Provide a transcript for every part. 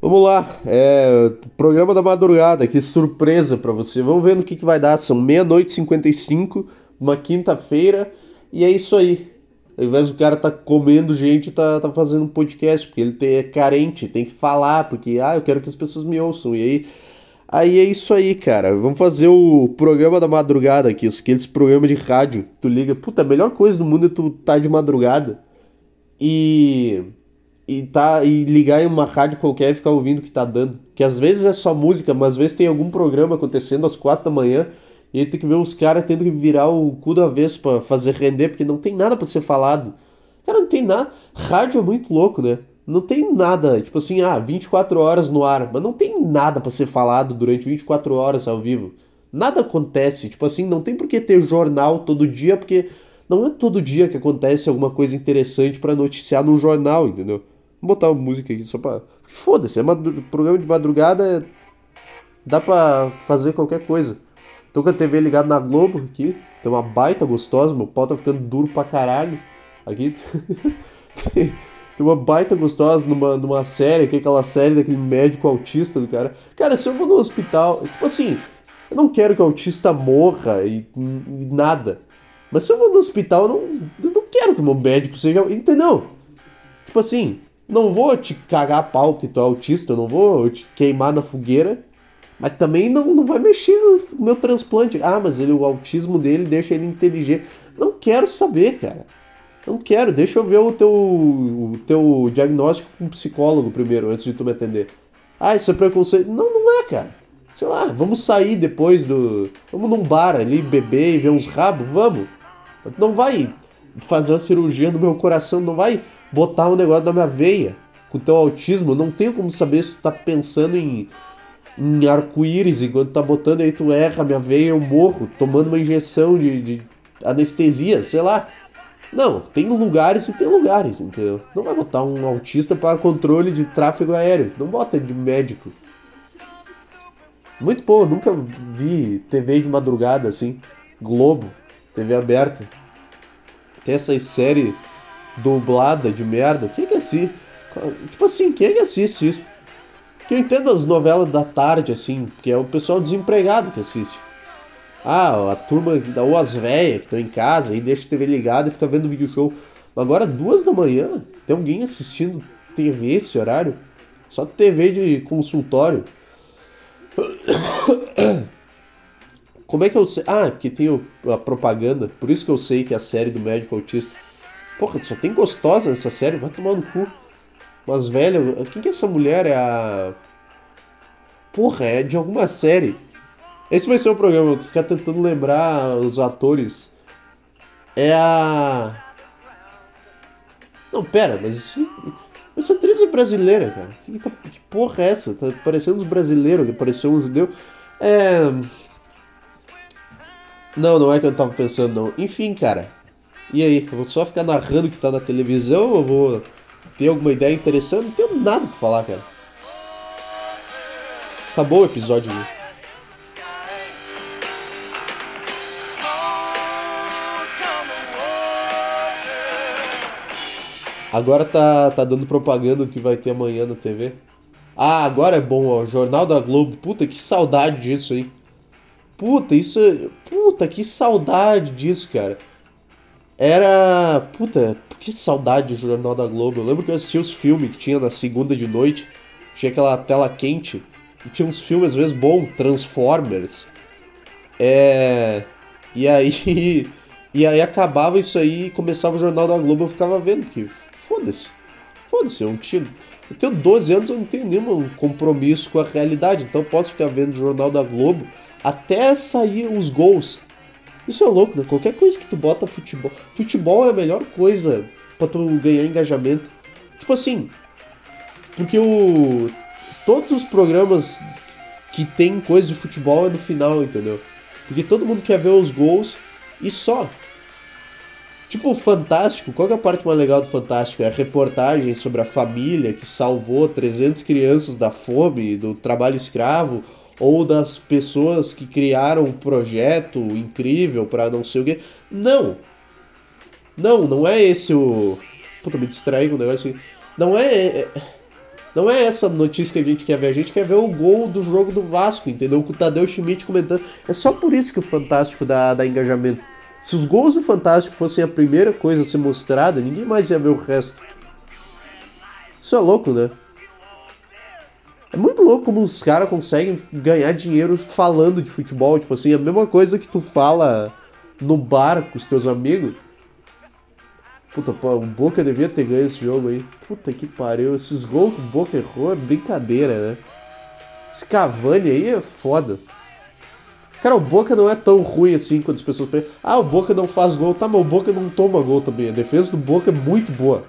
Vamos lá, é programa da madrugada, que surpresa para você. Vamos ver no que, que vai dar. São meia-noite e 55, uma quinta-feira, e é isso aí. Ao invés do cara tá comendo gente, tá, tá fazendo um podcast, porque ele tem, é carente, tem que falar, porque ah, eu quero que as pessoas me ouçam. E aí, aí é isso aí, cara. Vamos fazer o programa da madrugada aqui, aqueles programas de rádio. Tu liga, puta, a melhor coisa do mundo é tu tá de madrugada e e tá e ligar em uma rádio qualquer e ficar ouvindo o que tá dando. Que às vezes é só música, mas às vezes tem algum programa acontecendo às quatro da manhã e tem que ver os caras tendo que virar o cu da vez pra fazer render, porque não tem nada para ser falado. Cara, não tem nada. Rádio é muito louco, né? Não tem nada, tipo assim, ah, 24 horas no ar, mas não tem nada para ser falado durante 24 horas ao vivo. Nada acontece, tipo assim, não tem por que ter jornal todo dia, porque não é todo dia que acontece alguma coisa interessante para noticiar num jornal, entendeu? Vou botar uma música aqui só pra. Foda-se, é programa de madrugada, é... dá pra fazer qualquer coisa. Tô com a TV ligada na Globo aqui, tem uma baita gostosa, meu pau tá ficando duro pra caralho. Aqui tem uma baita gostosa numa, numa série, que é aquela série daquele médico autista do cara. Cara, se eu vou no hospital, tipo assim, eu não quero que o autista morra e, e nada. Mas se eu vou no hospital, eu não, eu não quero que o meu médico seja. Entendeu? Tipo assim, não vou te cagar a pau que tu é autista, não vou te queimar na fogueira, mas também não, não vai mexer no meu transplante. Ah, mas ele, o autismo dele deixa ele inteligente. Não quero saber, cara. Não quero, deixa eu ver o teu, o teu diagnóstico com um psicólogo primeiro, antes de tu me atender. Ah, isso é preconceito. Não, não é, cara. Sei lá, vamos sair depois do. Vamos num bar ali, beber e ver uns rabos? Vamos. Não vai fazer uma cirurgia no meu coração, não vai botar um negócio na minha veia. Com o teu autismo, não tenho como saber se tu tá pensando em, em arco-íris enquanto tá botando aí tu erra minha veia, eu morro, tomando uma injeção de, de anestesia, sei lá. Não, tem lugares e tem lugares, entendeu? Não vai botar um autista para controle de tráfego aéreo. Não bota de médico. Muito bom, nunca vi TV de madrugada assim. Globo. TV aberta. Tem essas séries dublada de merda. Quem é que assiste? Tipo assim, quem é que assiste isso? Que eu entendo as novelas da tarde, assim, que é o pessoal desempregado que assiste. Ah, a turma, ou as velhas que estão em casa e deixa a TV ligada e fica vendo vídeo show. Agora, duas da manhã, tem alguém assistindo TV esse horário? Só TV de consultório. Como é que eu sei? Ah, porque tem a propaganda, por isso que eu sei que é a série do médico autista. Porra, só tem gostosa nessa série, vai tomar no cu. Mas, velho, quem que é essa mulher? É a. Porra, é de alguma série. Esse vai ser o programa, vou ficar tentando lembrar os atores. É a. Não, pera, mas isso. Essa atriz é brasileira, cara. Que, tá... que porra é essa? Tá parecendo os brasileiros, que pareceu um judeu. É. Não, não é que eu tava pensando, não. Enfim, cara. E aí, eu vou só ficar narrando o que tá na televisão ou vou ter alguma ideia interessante? Não tenho nada pra falar, cara. Acabou o episódio. Né? Agora tá, tá dando propaganda que vai ter amanhã na TV. Ah, agora é bom, ó. Jornal da Globo. Puta, que saudade disso aí. Puta, isso. Puta, que saudade disso, cara. Era. Puta, que saudade do Jornal da Globo. Eu lembro que eu assistia os filmes que tinha na segunda de noite. Tinha aquela tela quente. E tinha uns filmes às vezes bons, Transformers. É. E aí. E aí acabava isso aí e começava o Jornal da Globo eu ficava vendo que. Foda-se. Foda-se, eu tinha. Eu tenho 12 anos, eu não tenho nenhum compromisso com a realidade, então eu posso ficar vendo o Jornal da Globo até sair os gols. Isso é louco, né? Qualquer coisa que tu bota futebol. Futebol é a melhor coisa para tu ganhar engajamento. Tipo assim, porque o todos os programas que tem coisa de futebol é no final, entendeu? Porque todo mundo quer ver os gols e só. Tipo, o Fantástico, qual é a parte mais legal do Fantástico? É a reportagem sobre a família que salvou 300 crianças da fome, do trabalho escravo, ou das pessoas que criaram um projeto incrível para não sei o quê. Não. Não, não é esse o. Puta, me distraí com o negócio assim. Não é, é. Não é essa notícia que a gente quer ver, a gente quer ver o gol do jogo do Vasco, entendeu? Com o Tadeu Schmidt comentando. É só por isso que o Fantástico dá, dá engajamento. Se os gols do Fantástico fossem a primeira coisa a ser mostrada, ninguém mais ia ver o resto. Isso é louco, né? É muito louco como os caras conseguem ganhar dinheiro falando de futebol. Tipo assim, a mesma coisa que tu fala no bar com os teus amigos. Puta, pô, o Boca devia ter ganho esse jogo aí. Puta que pariu. Esses gols que o Boca errou é brincadeira, né? Esse Cavani aí é foda. Cara, o Boca não é tão ruim assim quando as pessoas pensam. Ah, o Boca não faz gol. Tá, mas o Boca não toma gol também. A defesa do Boca é muito boa.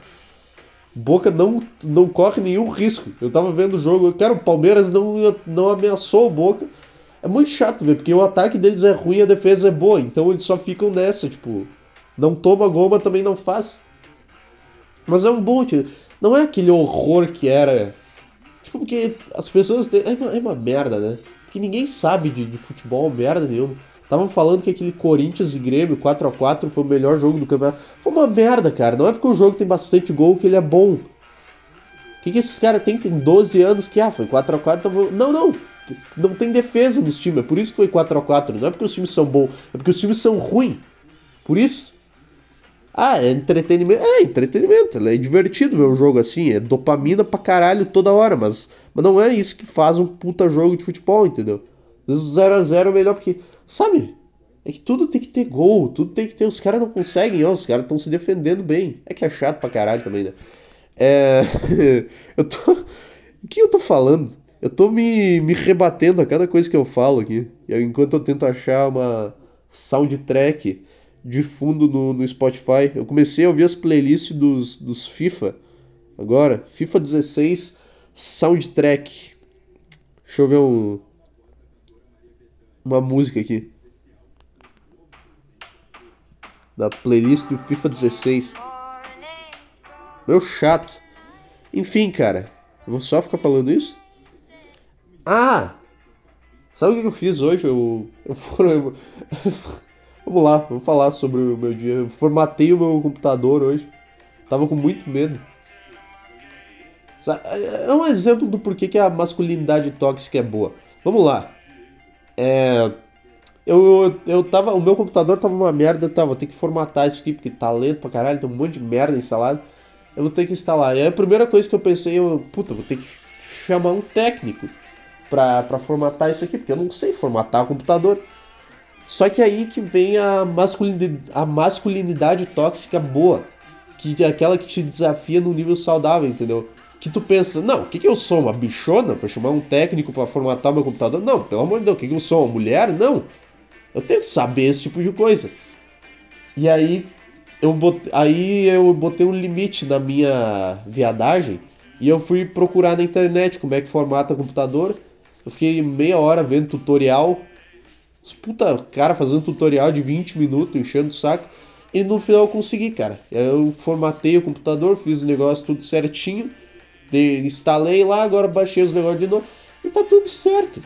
Boca não, não corre nenhum risco. Eu tava vendo o jogo, cara, o Palmeiras não, não ameaçou o Boca. É muito chato ver, porque o ataque deles é ruim e a defesa é boa. Então eles só ficam nessa, tipo, não toma gol, mas também não faz. Mas é um bom time. Não é aquele horror que era. Tipo, porque as pessoas. É uma, é uma merda, né? Porque ninguém sabe de, de futebol, merda nenhuma. Estavam falando que aquele Corinthians e Grêmio 4 a 4 foi o melhor jogo do campeonato. Foi uma merda, cara. Não é porque o jogo tem bastante gol que ele é bom. O que, que esses caras têm? Tem 12 anos que, ah, foi 4 a 4 então... Não, não. Não tem defesa nos times. É por isso que foi 4 a 4 Não é porque os times são bons. É porque os times são ruins. Por isso. Ah, é entretenimento. É, entretenimento. É divertido ver um jogo assim. É dopamina pra caralho toda hora. Mas, mas não é isso que faz um puta jogo de futebol, entendeu? 0x0 é melhor porque Sabe? É que tudo tem que ter gol, tudo tem que ter. Os caras não conseguem, ó, os caras estão se defendendo bem. É que é chato pra caralho também, né? É. eu tô. O que eu tô falando? Eu tô me, me rebatendo a cada coisa que eu falo aqui. Enquanto eu tento achar uma soundtrack de fundo no, no Spotify. Eu comecei a ouvir as playlists dos, dos FIFA. Agora, FIFA 16 soundtrack. Deixa eu ver um uma música aqui. Da playlist do FIFA 16. Meu chato. Enfim, cara. Vou só ficar falando isso? Ah! Sabe o que eu fiz hoje? Eu. eu, eu Vamos lá, vamos falar sobre o meu dia. Eu formatei o meu computador hoje. Tava com muito medo. É um exemplo do porquê que a masculinidade tóxica é boa. Vamos lá. É, eu, eu tava. O meu computador tava uma merda, tá? Vou ter que formatar isso aqui, porque tá lento pra caralho, tem um monte de merda instalado. Eu vou ter que instalar. E aí a primeira coisa que eu pensei, eu, puta, vou ter que chamar um técnico pra, pra formatar isso aqui, porque eu não sei formatar o computador. Só que aí que vem a masculinidade, a masculinidade tóxica boa, que é aquela que te desafia num nível saudável, entendeu? Que tu pensa, não, o que, que eu sou? Uma bichona para chamar um técnico para formatar meu computador? Não, pelo amor de Deus, o que, que eu sou? Uma mulher? Não. Eu tenho que saber esse tipo de coisa. E aí eu botei, aí eu botei um limite na minha viadagem e eu fui procurar na internet como é que formata computador. Eu fiquei meia hora vendo tutorial. Os puta cara fazendo tutorial de 20 minutos, enchendo o saco. E no final eu consegui, cara. Eu formatei o computador, fiz o negócio tudo certinho instalei lá, agora baixei os negócios de novo e tá tudo certo.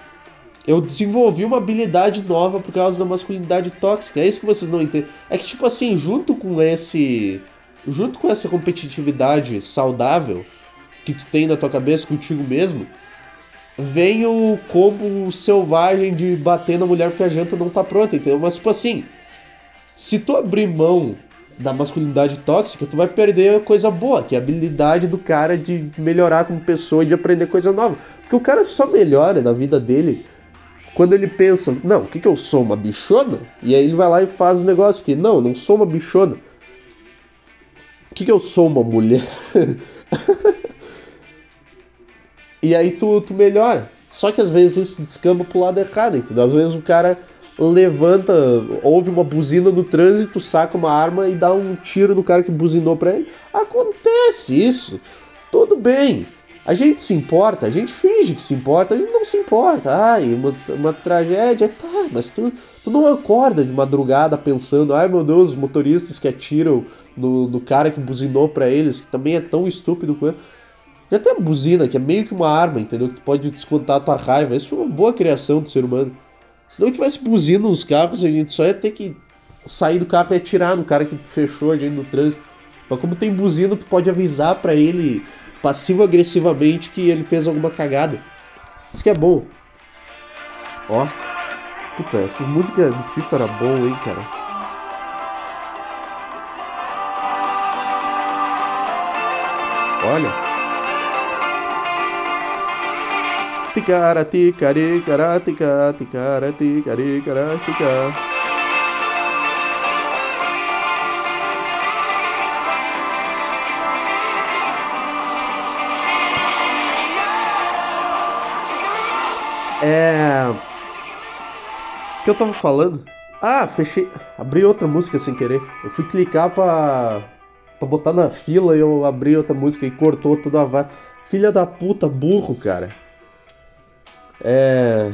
Eu desenvolvi uma habilidade nova por causa da masculinidade tóxica. É isso que vocês não entendem. É que tipo assim, junto com esse junto com essa competitividade saudável que tu tem na tua cabeça contigo mesmo, vem o combo selvagem de bater na mulher porque a janta não tá pronta, entendeu? Mas tipo assim, se tu abrir mão da masculinidade tóxica, tu vai perder coisa boa, que é a habilidade do cara de melhorar como pessoa e de aprender coisa nova. Porque o cara só melhora na vida dele quando ele pensa, não, o que, que eu sou, uma bichona? E aí ele vai lá e faz o negócio, porque não, não sou uma bichona. O que, que eu sou, uma mulher? e aí tu, tu melhora. Só que às vezes isso descamba pro lado errado, entendeu? Às vezes o cara levanta, ouve uma buzina no trânsito, saca uma arma e dá um tiro no cara que buzinou pra ele. Acontece isso. Tudo bem. A gente se importa, a gente finge que se importa, a gente não se importa. Ai, uma, uma tragédia, tá, mas tu, tu não acorda de madrugada pensando, ai meu Deus, os motoristas que atiram no, no cara que buzinou para eles, que também é tão estúpido quanto. Já tem a buzina, que é meio que uma arma, entendeu? Que tu pode descontar a tua raiva. Isso foi uma boa criação do ser humano. Se não tivesse buzina nos carros, a gente só ia ter que sair do carro e atirar no cara que fechou a gente no trânsito. Mas como tem buzina, tu pode avisar para ele passivo-agressivamente que ele fez alguma cagada. Isso que é bom. Ó. Puta, essas músicas do FIFA era bom, hein, cara. Olha. Ticara, ticari, cara, tica, ticara, ticari, cara, tica. É. O que eu tava falando? Ah, fechei. Abri outra música sem querer. Eu fui clicar pra. pra botar na fila e eu abri outra música e cortou toda a. Filha da puta, burro, cara. É.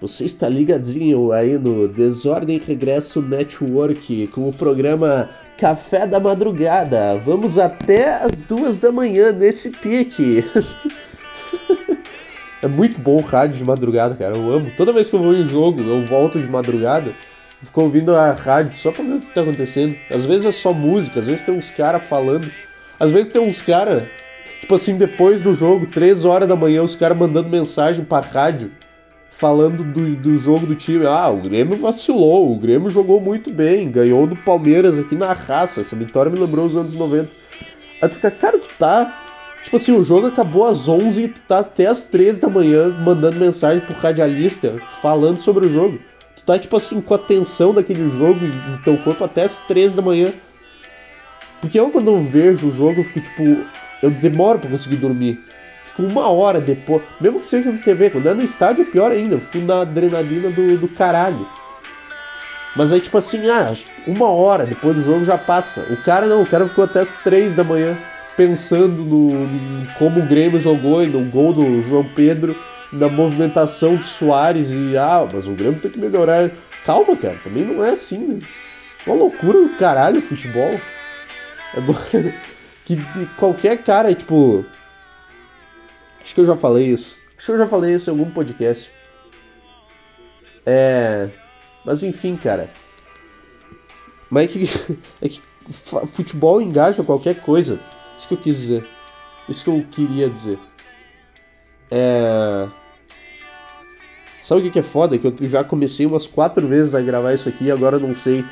Você está ligadinho aí no Desordem Regresso Network com o programa Café da Madrugada. Vamos até as duas da manhã nesse pique. É muito bom o rádio de madrugada, cara. Eu amo. Toda vez que eu vou em jogo, eu volto de madrugada, fico ouvindo a rádio só pra ver o que tá acontecendo. Às vezes é só música, às vezes tem uns caras falando. Às vezes tem uns caras, tipo assim, depois do jogo, 3 horas da manhã, os caras mandando mensagem pra rádio, falando do, do jogo do time. Ah, o Grêmio vacilou, o Grêmio jogou muito bem, ganhou do Palmeiras aqui na raça. Essa vitória me lembrou os anos 90. Aí tu fica, cara, tu tá Tipo assim, o jogo acabou às 11 e tu tá até às 13 da manhã mandando mensagem pro radialista falando sobre o jogo. Tu tá, tipo assim, com a tensão daquele jogo no teu corpo até às 13 da manhã. Porque eu, quando eu vejo o jogo, eu fico, tipo, eu demoro pra conseguir dormir. Fico uma hora depois, mesmo que seja no TV, quando é no estádio pior ainda, eu fico na adrenalina do, do caralho. Mas aí, tipo assim, ah, uma hora depois do jogo já passa. O cara não, o cara ficou até as 3 da manhã pensando no, em como o Grêmio jogou no gol do João Pedro, na movimentação do Soares e ah, mas o Grêmio tem que melhorar. Calma, cara, também não é assim, né? Uma loucura do caralho o futebol. É que qualquer cara, tipo. Acho que eu já falei isso. Acho que eu já falei isso em algum podcast. É. Mas enfim, cara. Mas é que, é que futebol engaja qualquer coisa. Isso que eu quis dizer. Isso que eu queria dizer. É. Sabe o que é foda? Que eu já comecei umas quatro vezes a gravar isso aqui e agora não sei.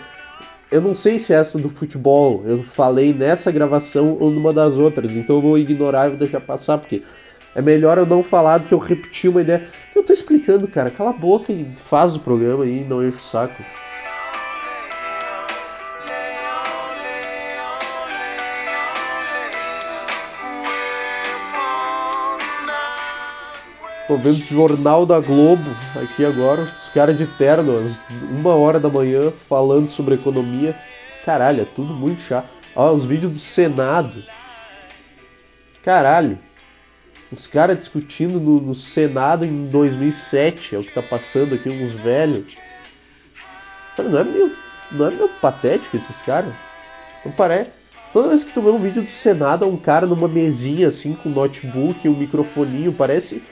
Eu não sei se é essa do futebol eu falei nessa gravação ou numa das outras, então eu vou ignorar e vou deixar passar, porque é melhor eu não falar do que eu repetir uma ideia. Eu tô explicando, cara. Cala a boca e faz o programa aí, não enche o saco. Tô vendo Jornal da Globo aqui agora, os caras de terno, às uma hora da manhã, falando sobre economia. Caralho, é tudo muito chato. Ó, os vídeos do Senado. Caralho. Os caras discutindo no, no, Senado em 2007, é o que tá passando aqui, uns velhos. Sabe, não é meio, não é meio patético esses caras? Não parece. Toda vez que tu vê um vídeo do Senado, é um cara numa mesinha assim, com notebook e um microfoninho, parece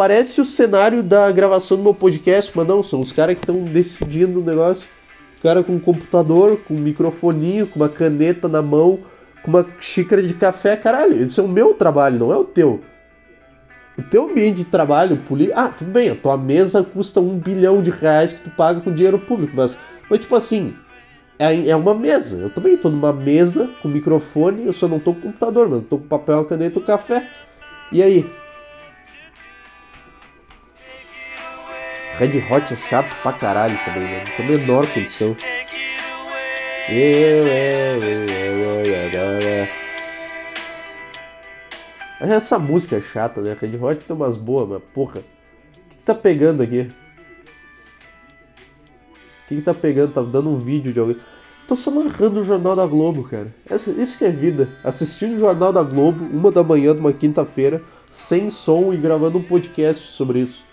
parece o cenário da gravação do meu podcast, mas não, são os caras que estão decidindo o negócio. O cara com um computador, com um microfoninho, com uma caneta na mão, com uma xícara de café, caralho, isso é o meu trabalho, não é o teu. O teu ambiente de trabalho, poli... ah, tudo bem, a tua mesa custa um bilhão de reais que tu paga com dinheiro público, mas, mas tipo assim, é, é uma mesa. Eu também tô numa mesa com microfone, eu só não tô com computador, mas tô com papel, caneta e café. E aí? Red Hot é chato pra caralho também, né? Não tem a menor condição. Essa música é chata, né? Red Hot tem umas boas, mas porra. O que, tá pegando aqui? O que tá pegando? Tá dando um vídeo de alguém. Tô só narrando o Jornal da Globo, cara. Essa, isso que é vida. Assistindo o Jornal da Globo, uma da manhã de uma quinta-feira, sem som e gravando um podcast sobre isso.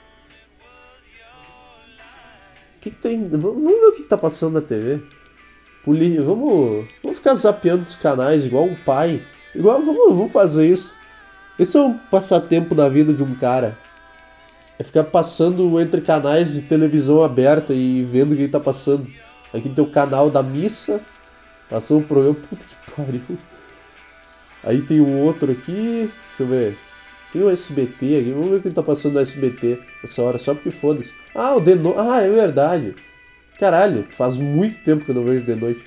Que, que tem. Vamos ver o que, que tá passando na TV. Poli... Vamos, vamos ficar zapeando os canais igual um pai. Igual, vamos, vamos fazer isso. Esse é um passatempo da vida de um cara. É ficar passando entre canais de televisão aberta e vendo o que tá passando. Aqui tem o canal da missa. Passou um programa. Puta que pariu. Aí tem um outro aqui. Deixa eu ver. Tem o SBT aqui. Vamos ver o que tá passando no SBT essa hora, só porque foda-se. Ah, o The Noite. Ah, é verdade. Caralho, faz muito tempo que eu não vejo The Noite.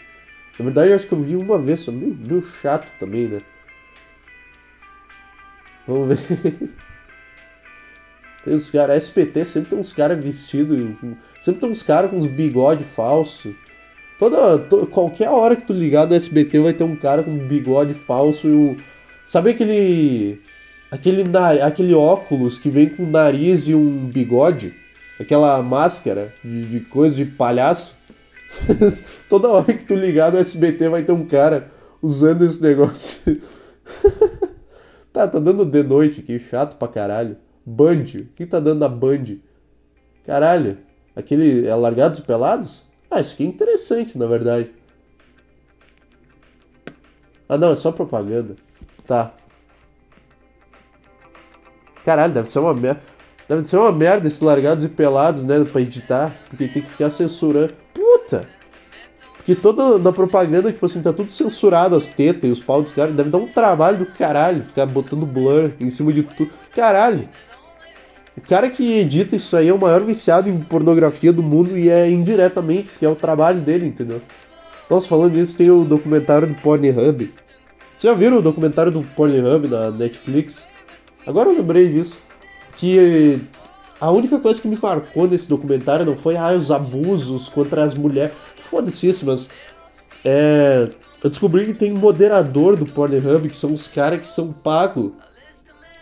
Na verdade, eu acho que eu vi uma vez, só meio, meio chato também, né? Vamos ver. Tem uns caras, SPT sempre tem uns caras vestidos, sempre tem uns caras com uns bigode falso. Toda, to, qualquer hora que tu ligar no SBT vai ter um cara com um bigode falso e um. Sabe aquele. Aquele, aquele óculos que vem com nariz e um bigode? Aquela máscara de, de coisa de palhaço? Toda hora que tu ligar no SBT vai ter um cara usando esse negócio. tá, tá dando de noite aqui, chato pra caralho. Band. O que tá dando na Band? Caralho. Aquele. É Largados e Pelados? Ah, isso aqui é interessante, na verdade. Ah, não, é só propaganda. Tá. Caralho, deve ser uma merda. Deve ser uma merda esses largados e pelados, né? Pra editar. Porque tem que ficar censurando. Puta! Porque toda na propaganda, tipo assim, tá tudo censurado, as tetas e os pau dos caras. Deve dar um trabalho do caralho. Ficar botando blur em cima de tudo. Caralho! O cara que edita isso aí é o maior viciado em pornografia do mundo e é indiretamente, porque é o trabalho dele, entendeu? Nossa, falando nisso, tem o documentário do Pornhub. Vocês já viram o documentário do Pornhub na Netflix? Agora eu lembrei disso. Que a única coisa que me marcou nesse documentário não foi ah, os abusos contra as mulheres. Foda-se isso, mas. É, eu descobri que tem moderador do Pornhub, que são os caras que são pagos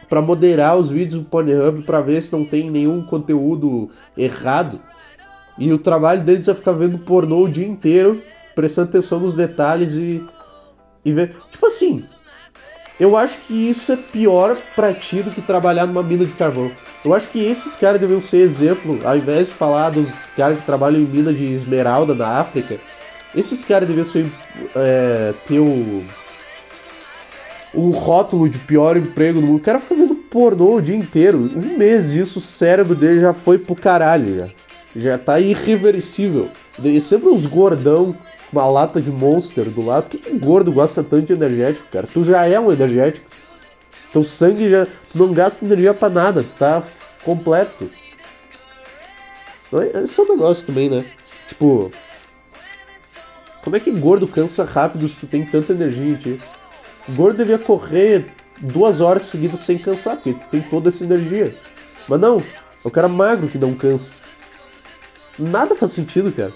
para moderar os vídeos do Pornhub para ver se não tem nenhum conteúdo errado. E o trabalho deles é ficar vendo pornô o dia inteiro, prestando atenção nos detalhes e, e ver. Tipo assim, eu acho que isso é pior pra ti do que trabalhar numa mina de carvão. Eu acho que esses caras deviam ser exemplo, ao invés de falar dos caras que trabalham em mina de esmeralda na África, esses caras deviam ser, é, ter o, o rótulo de pior emprego do mundo. O cara fica vendo pornô o dia inteiro. Um mês disso, o cérebro dele já foi pro caralho. Já, já tá irreversível. E sempre uns gordão uma lata de monster do lado. Por que, que gordo gosta tanto de energético, cara? Tu já é um energético. Teu sangue já. Tu não gasta energia pra nada, tá completo. É, esse é um negócio também, né? Tipo. Como é que gordo cansa rápido se tu tem tanta energia em ti? O gordo devia correr duas horas seguidas sem cansar, porque tu tem toda essa energia. Mas não, é o cara magro que não cansa. Nada faz sentido, cara.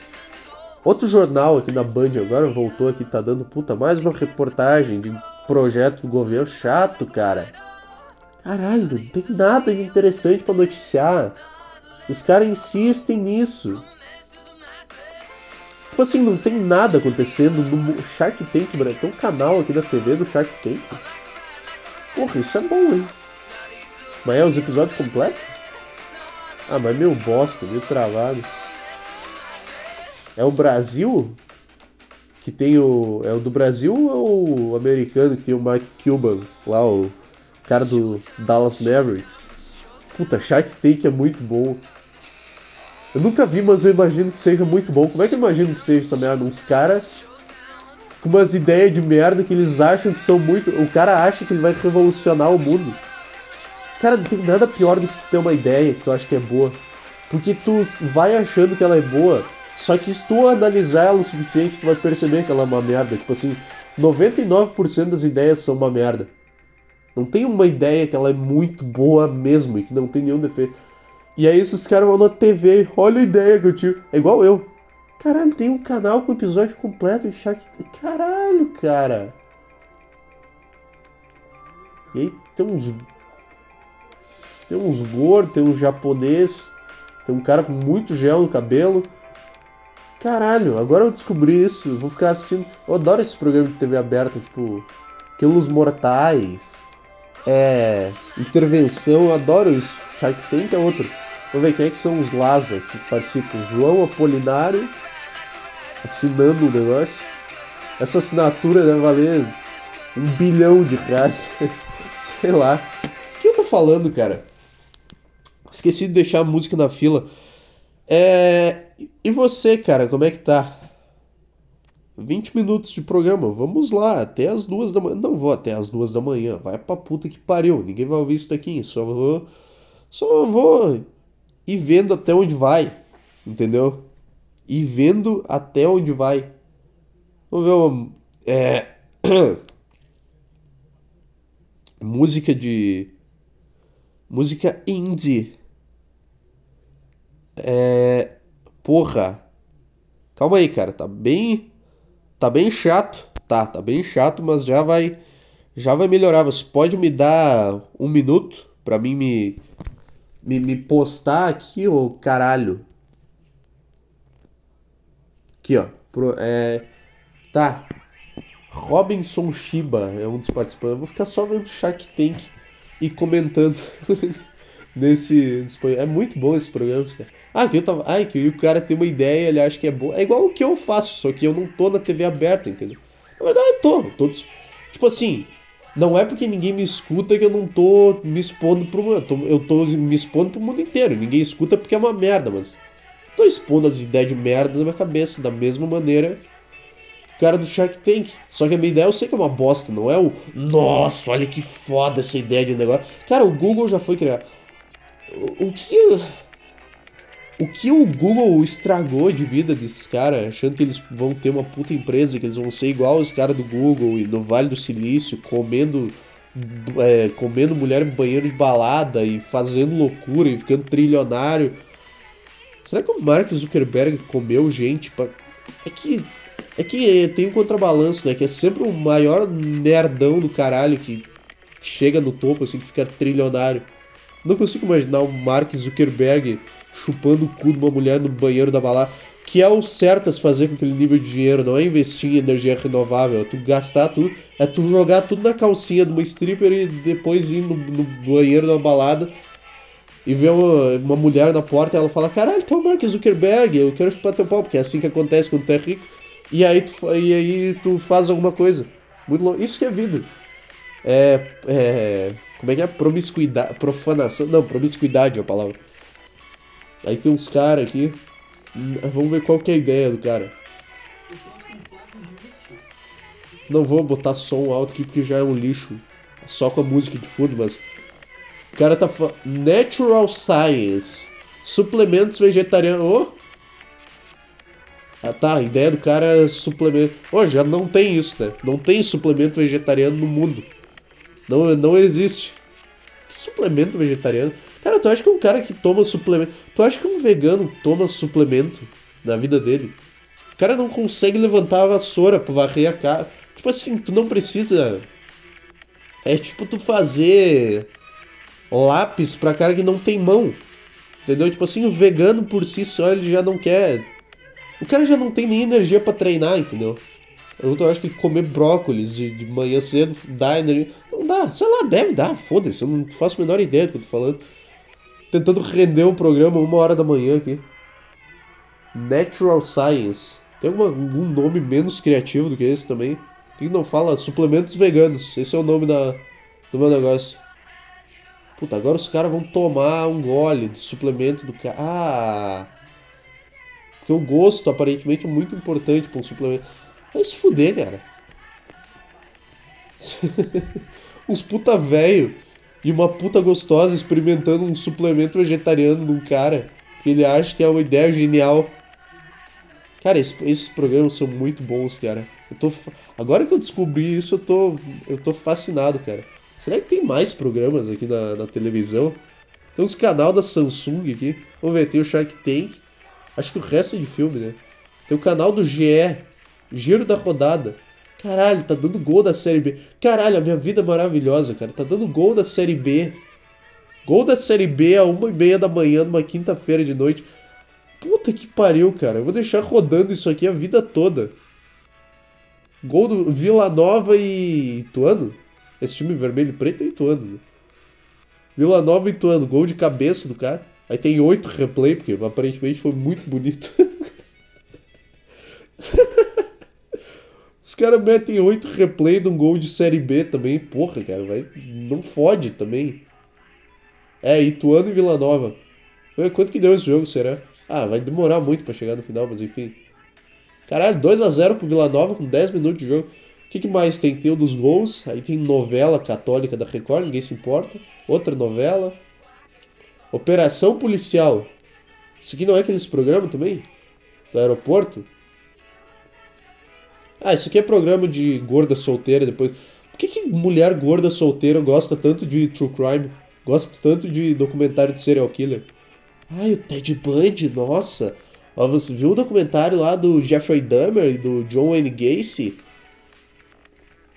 Outro jornal aqui na Band agora voltou aqui, tá dando puta mais uma reportagem de projeto do governo chato, cara. Caralho, não tem nada de interessante para noticiar. Os caras insistem nisso. Tipo assim, não tem nada acontecendo no Shark Tank, mano. Tem um canal aqui da TV do Shark Tank. Porra, isso é bom, hein? Mas é os episódios completos? Ah, mas meu bosta, meio travado. É o Brasil que tem o. É o do Brasil ou o americano que tem o Mike Cuban, lá, o cara do Dallas Mavericks? Puta, Shark Tank é muito bom. Eu nunca vi, mas eu imagino que seja muito bom. Como é que eu imagino que seja essa merda? Uns caras com umas ideias de merda que eles acham que são muito. O cara acha que ele vai revolucionar o mundo. Cara, não tem nada pior do que ter uma ideia que tu acha que é boa. Porque tu vai achando que ela é boa, só que se tu analisar ela o suficiente, tu vai perceber que ela é uma merda. Tipo assim, 99% das ideias são uma merda. Não tem uma ideia que ela é muito boa mesmo e que não tem nenhum defeito. E aí esses caras vão na TV, olha a ideia que eu tive. É igual eu. Caralho, tem um canal com episódio completo de Shark Caralho, cara. E aí tem uns. Tem uns gordos, tem um japonês, tem um cara com muito gel no cabelo. Caralho, agora eu descobri isso. vou ficar assistindo. Eu adoro esse programa de TV aberta, tipo. Quilos Mortais. É. Intervenção, eu adoro isso. Shark Tank é outro. Vamos ver quem é que são os Laza que participam. João Apolinário assinando o negócio. Essa assinatura deve valer um bilhão de reais. Sei lá. O que eu tô falando, cara? Esqueci de deixar a música na fila. É... E você, cara, como é que tá? 20 minutos de programa, vamos lá, até as duas da manhã. Não vou até as duas da manhã, vai pra puta que pariu, ninguém vai ouvir isso daqui, só vou. Só vou ir vendo até onde vai, entendeu? E vendo até onde vai. Vamos ver uma. É. música de. Música indie. É. Porra. Calma aí, cara, tá bem Tá bem chato. Tá, tá bem chato, mas já vai já vai melhorar. Você pode me dar um minuto para mim me, me, me postar aqui, ô caralho. Aqui, ó. Pro, é, tá. Robinson Shiba é um dos participantes. Eu vou ficar só vendo Shark Tank e comentando nesse, nesse. É muito bom esse programa, cara. Ah, que eu tava. Ai, que o cara tem uma ideia, ele acha que é boa. É igual o que eu faço, só que eu não tô na TV aberta, entendeu? Na verdade, eu tô. tô tipo assim, não é porque ninguém me escuta que eu não tô me expondo pro mundo. Eu tô, me expondo pro mundo inteiro. Ninguém escuta porque é uma merda, mas. Tô expondo as ideias de merda na minha cabeça, da mesma maneira cara do Shark Tank. Só que a minha ideia eu sei que é uma bosta, não é o. Nossa, olha que foda essa ideia de negócio. Cara, o Google já foi criado. O, que o que o Google estragou de vida desses caras, achando que eles vão ter uma puta empresa, que eles vão ser igual os caras do Google e no Vale do Silício, comendo é, comendo mulher em banheiro de balada e fazendo loucura e ficando trilionário. Será que o Mark Zuckerberg comeu gente? Pra... É que é que tem um contrabalanço, né? Que é sempre o maior nerdão do caralho que chega no topo, assim, que fica trilionário. Não consigo imaginar o Mark Zuckerberg chupando o cu de uma mulher no banheiro da balada. Que é o certo a se fazer com aquele nível de dinheiro, não é investir em energia renovável, é tu gastar tudo, é tu jogar tudo na calcinha de uma stripper e depois ir no, no banheiro da balada e ver uma, uma, mulher na porta e ela fala, caralho, tu é o Mark Zuckerberg, eu quero chupar teu pau, porque é assim que acontece quando tu é rico. E aí tu, e aí tu faz alguma coisa. Muito longe. Isso que é vida. É, é. Como é que é? Promiscuidade. Profanação. Não, promiscuidade é a palavra. Aí tem uns caras aqui. Vamos ver qual que é a ideia do cara. Não vou botar som alto aqui porque já é um lixo. Só com a música de fundo, mas. O cara tá falando. Natural Science. Suplementos vegetarianos. Oh! Ah tá, a ideia do cara é suplemento. Oh, já não tem isso, né? Não tem suplemento vegetariano no mundo. Não, não existe. Que suplemento vegetariano? Cara, tu acha que um cara que toma suplemento. Tu acha que um vegano toma suplemento na vida dele? O cara não consegue levantar a vassoura pra varrer a casa. Tipo assim, tu não precisa. É tipo tu fazer lápis pra cara que não tem mão. Entendeu? Tipo assim, o vegano por si só ele já não quer. O cara já não tem nem energia para treinar, entendeu? Eu acho que comer brócolis de, de manhã cedo dá energia. Não dá, sei lá, deve dar, foda-se, eu não faço a menor ideia do que eu tô falando tentando render um programa uma hora da manhã aqui. Natural Science. Tem algum algum nome menos criativo do que esse também? Quem não fala? Suplementos veganos. Esse é o nome da, do meu negócio. Puta, agora os caras vão tomar um gole de suplemento do cara. Ah! Porque o gosto aparentemente é muito importante para um suplemento. Vai se fuder, cara. Uns puta velho e uma puta gostosa experimentando um suplemento vegetariano de um cara que ele acha que é uma ideia genial. Cara, esses, esses programas são muito bons, cara. Eu tô, agora que eu descobri isso, eu tô, eu tô fascinado, cara. Será que tem mais programas aqui na, na televisão? Tem uns canal da Samsung aqui. Vamos ver, tem o Shark Tank. Acho que o resto é de filme, né? Tem o canal do GE, Giro da Rodada. Caralho, tá dando gol da Série B. Caralho, a minha vida é maravilhosa, cara. Tá dando gol da Série B. Gol da Série B a uma e meia da manhã, numa quinta-feira de noite. Puta que pariu, cara. Eu vou deixar rodando isso aqui a vida toda. Gol do Vila Nova e Ituano. Esse time vermelho e preto é Ituano. Né? Vila Nova e Ituano. Gol de cabeça do cara. Aí tem oito replay, porque aparentemente foi muito bonito. Os caras metem oito replay de um gol de Série B também. Porra, cara, vai. Não fode também. É, Ituano e Vila Nova. Quanto que deu esse jogo, será? Ah, vai demorar muito para chegar no final, mas enfim. Caralho, 2x0 pro Vila Nova com 10 minutos de jogo. O que, que mais tem? Tem o dos gols, aí tem novela católica da Record, ninguém se importa. Outra novela. Operação Policial. Isso aqui não é aqueles programas também? Do aeroporto? Ah, isso aqui é programa de gorda solteira depois. Por que, que mulher gorda solteira gosta tanto de true crime? Gosta tanto de documentário de serial killer? Ai, o Ted Bundy, nossa. Ó, você viu o documentário lá do Jeffrey Dahmer e do John Wayne Gacy?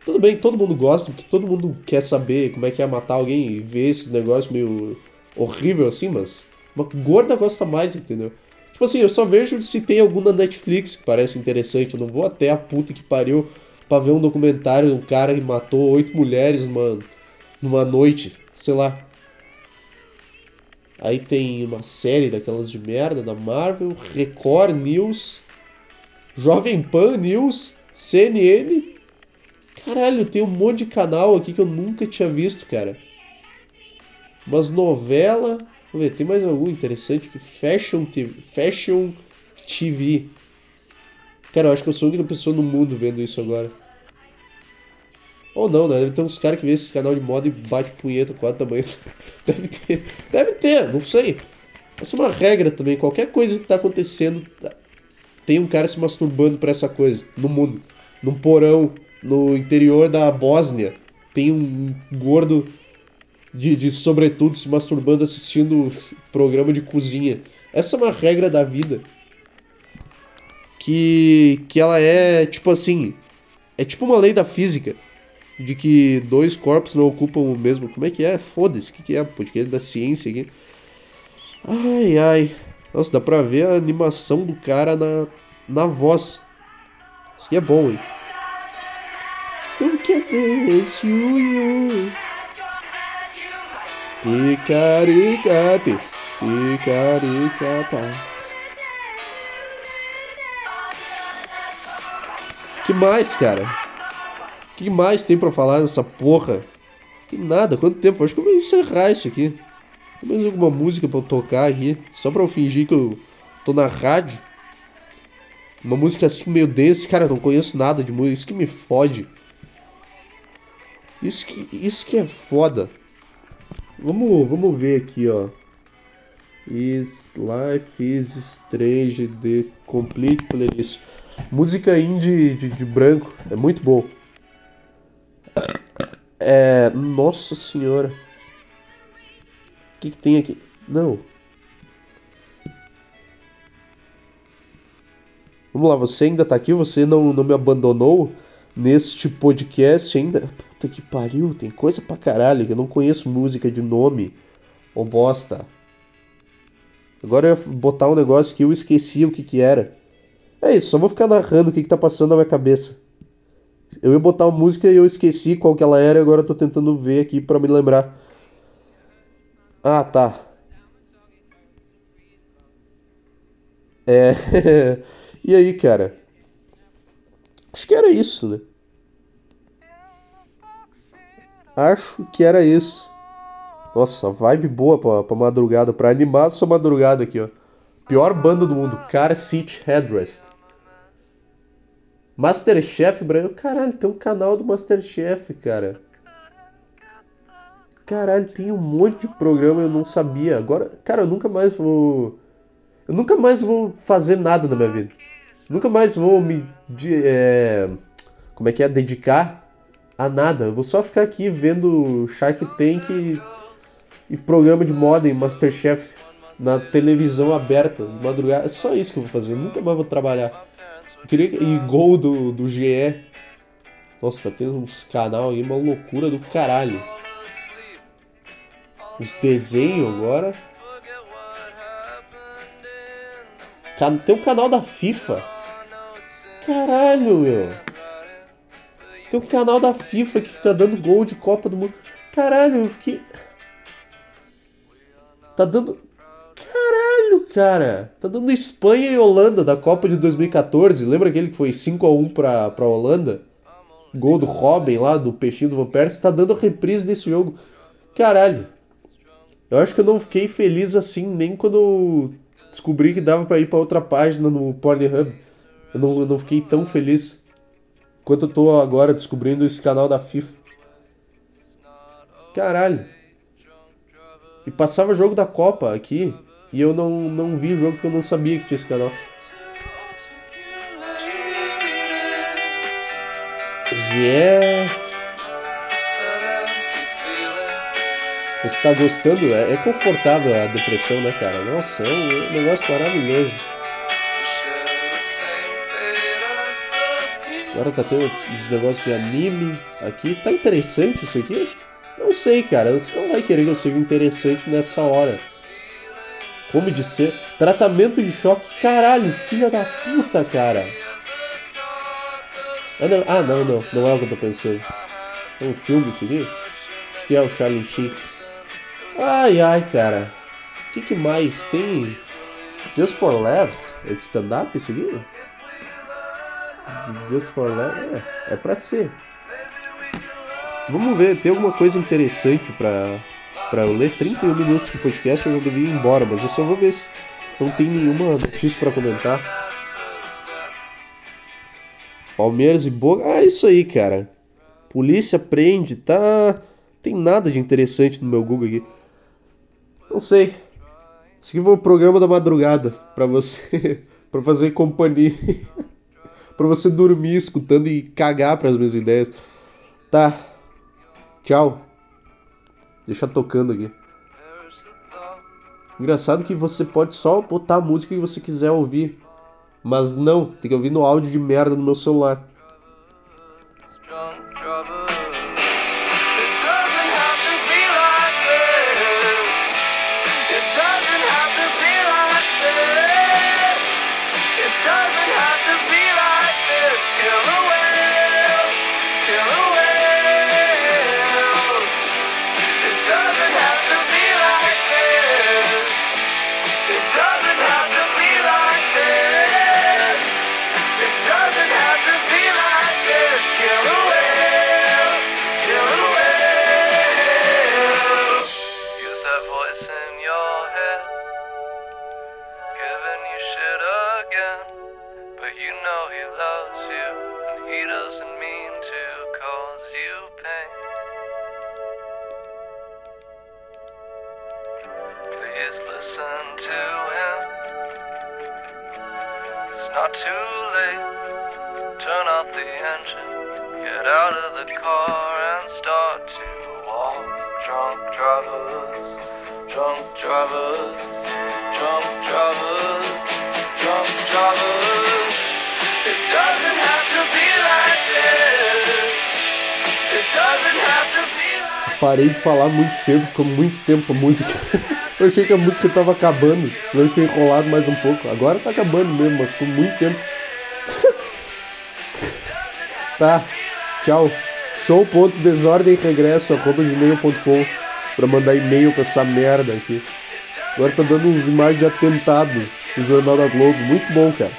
Tudo bem, todo mundo gosta, porque todo mundo quer saber como é que é matar alguém e ver esses negócios meio horrível assim, mas uma gorda gosta mais, entendeu? Tipo assim, eu só vejo se tem algum na Netflix que parece interessante. Eu não vou até a puta que pariu pra ver um documentário de um cara que matou oito mulheres numa, numa noite, sei lá. Aí tem uma série daquelas de merda da Marvel, Record News, Jovem Pan News, CNN. Caralho, tem um monte de canal aqui que eu nunca tinha visto, cara. Umas novelas. Vamos ver, tem mais algum interessante aqui? Fashion TV. Fashion TV. Cara, eu acho que eu sou a única pessoa no mundo vendo isso agora. Ou não, né? Deve ter uns caras que vê esse canal de moda e bate punheta 4 da manhã. Deve ter. Deve ter, não sei. Essa é uma regra também. Qualquer coisa que tá acontecendo, tem um cara se masturbando pra essa coisa. No mundo. Num porão, no interior da Bósnia. Tem um gordo de, de sobretudo se masturbando assistindo programa de cozinha. Essa é uma regra da vida. Que, que ela é tipo assim. É tipo uma lei da física de que dois corpos não ocupam o mesmo. Como é que é? Foda-se, o que, que é? Podcast da ciência aqui. Ai, ai. Nossa, dá pra ver a animação do cara na, na voz. Isso aqui é bom, hein? Look at this, you, you. Ticaricate, ticaricata. Que mais, cara? Que mais tem pra falar nessa porra? Que nada, quanto tempo? Acho que eu vou encerrar isso aqui. Tem mais alguma música pra eu tocar aqui? Só pra eu fingir que eu tô na rádio. Uma música assim meio densa. Cara, não conheço nada de música. Isso que me fode. Isso que, isso que é foda. Vamos, vamos ver aqui, ó. Is Life is Strange The Complete Playlist. Música indie de, de branco. É muito bom. É. Nossa senhora. O que, que tem aqui? Não. Vamos lá, você ainda tá aqui? Você não, não me abandonou neste podcast ainda? Puta que pariu, tem coisa pra caralho que eu não conheço música de nome. Ô bosta. Agora eu ia botar um negócio que eu esqueci o que que era. É isso, só vou ficar narrando o que que tá passando na minha cabeça. Eu ia botar uma música e eu esqueci qual que ela era e agora eu tô tentando ver aqui para me lembrar. Ah, tá. É. e aí, cara? Acho que era isso, né? Acho que era isso. Nossa, vibe boa pra, pra madrugada, pra animar sua madrugada aqui, ó. Pior banda do mundo, Car Seat Headrest. Masterchef, Brasil. Caralho, tem um canal do Masterchef, cara. Caralho, tem um monte de programa eu não sabia. Agora, cara, eu nunca mais vou. Eu nunca mais vou fazer nada na minha vida. Nunca mais vou me. É... Como é que é? Dedicar a nada. Eu vou só ficar aqui vendo Shark Tank e, e programa de moda em Masterchef na televisão aberta, de madrugada. É só isso que eu vou fazer. Eu nunca mais vou trabalhar. Eu queria. E gol do, do GE. Nossa, tendo uns canal aí, uma loucura do caralho. Os desenhos agora. Tem um canal da FIFA. Caralho, meu. Tem um canal da FIFA que fica dando gol de Copa do Mundo. Caralho, eu fiquei. Tá dando. Caralho, cara. Tá dando Espanha e Holanda da Copa de 2014. Lembra aquele que foi 5 a 1 pra, pra Holanda? Gol do Robin lá, do peixinho do Van Persie. Tá dando reprise desse jogo. Caralho. Eu acho que eu não fiquei feliz assim nem quando descobri que dava para ir para outra página no Pornhub. Eu não, eu não fiquei tão feliz quanto eu tô agora descobrindo esse canal da FIFA. Caralho. E passava jogo da Copa aqui e eu não, não vi o jogo porque eu não sabia que tinha esse canal. Yeah. Você tá gostando? É, é, confortável a depressão, né, cara? Nossa, é um, é um negócio maravilhoso. Agora tá tendo os negócios de anime aqui. Tá interessante isso aqui? Não sei, cara. Você não vai querer que eu seja interessante nessa hora. Como ser. Tratamento de choque. Caralho, filha da puta, cara. Ah não, ah, não, não. Não é o que eu tô pensando. É um filme isso aqui? Acho que é o Charlie Sheen. Ai, ai, cara. O que, que mais tem? Just for Laughs? É de stand-up isso aqui? Just for Laughs? É, é pra ser. Vamos ver, tem alguma coisa interessante pra, pra eu ler? 31 minutos de podcast eu já devia ir embora, mas eu só vou ver se não tem nenhuma notícia pra comentar. Palmeiras e Boca. Ah, isso aí, cara. Polícia prende, tá. Tem nada de interessante no meu Google aqui. Não sei. Esse aqui foi o programa da madrugada para você, para fazer companhia, para você dormir escutando e cagar para as minhas ideias. Tá. Tchau. Deixa tocando aqui. Engraçado que você pode só botar a música que você quiser ouvir. Mas não, tem que ouvir no áudio de merda no meu celular. Parei de falar muito cedo, ficou muito tempo a música. Eu achei que a música tava acabando, senão eu tinha enrolado mais um pouco. Agora tá acabando mesmo, mas ficou muito tempo. tá, tchau. show.desordemregresso.gmail.com pra mandar e-mail pra essa merda aqui. Agora tá dando uns imagens de atentado no Jornal da Globo. Muito bom, cara.